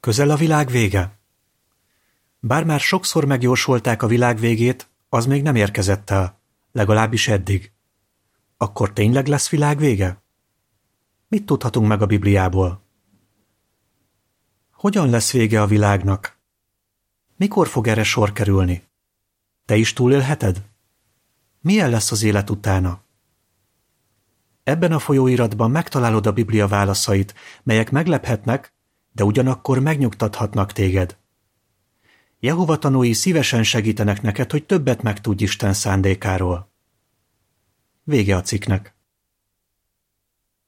Közel a világ vége? Bár már sokszor megjósolták a világ végét, az még nem érkezett el, legalábbis eddig. Akkor tényleg lesz világ vége? Mit tudhatunk meg a Bibliából? Hogyan lesz vége a világnak? Mikor fog erre sor kerülni? Te is túlélheted? Milyen lesz az élet utána? Ebben a folyóiratban megtalálod a Biblia válaszait, melyek meglephetnek, de ugyanakkor megnyugtathatnak téged. Jehova tanúi szívesen segítenek neked, hogy többet megtudj Isten szándékáról. Vége a cikknek.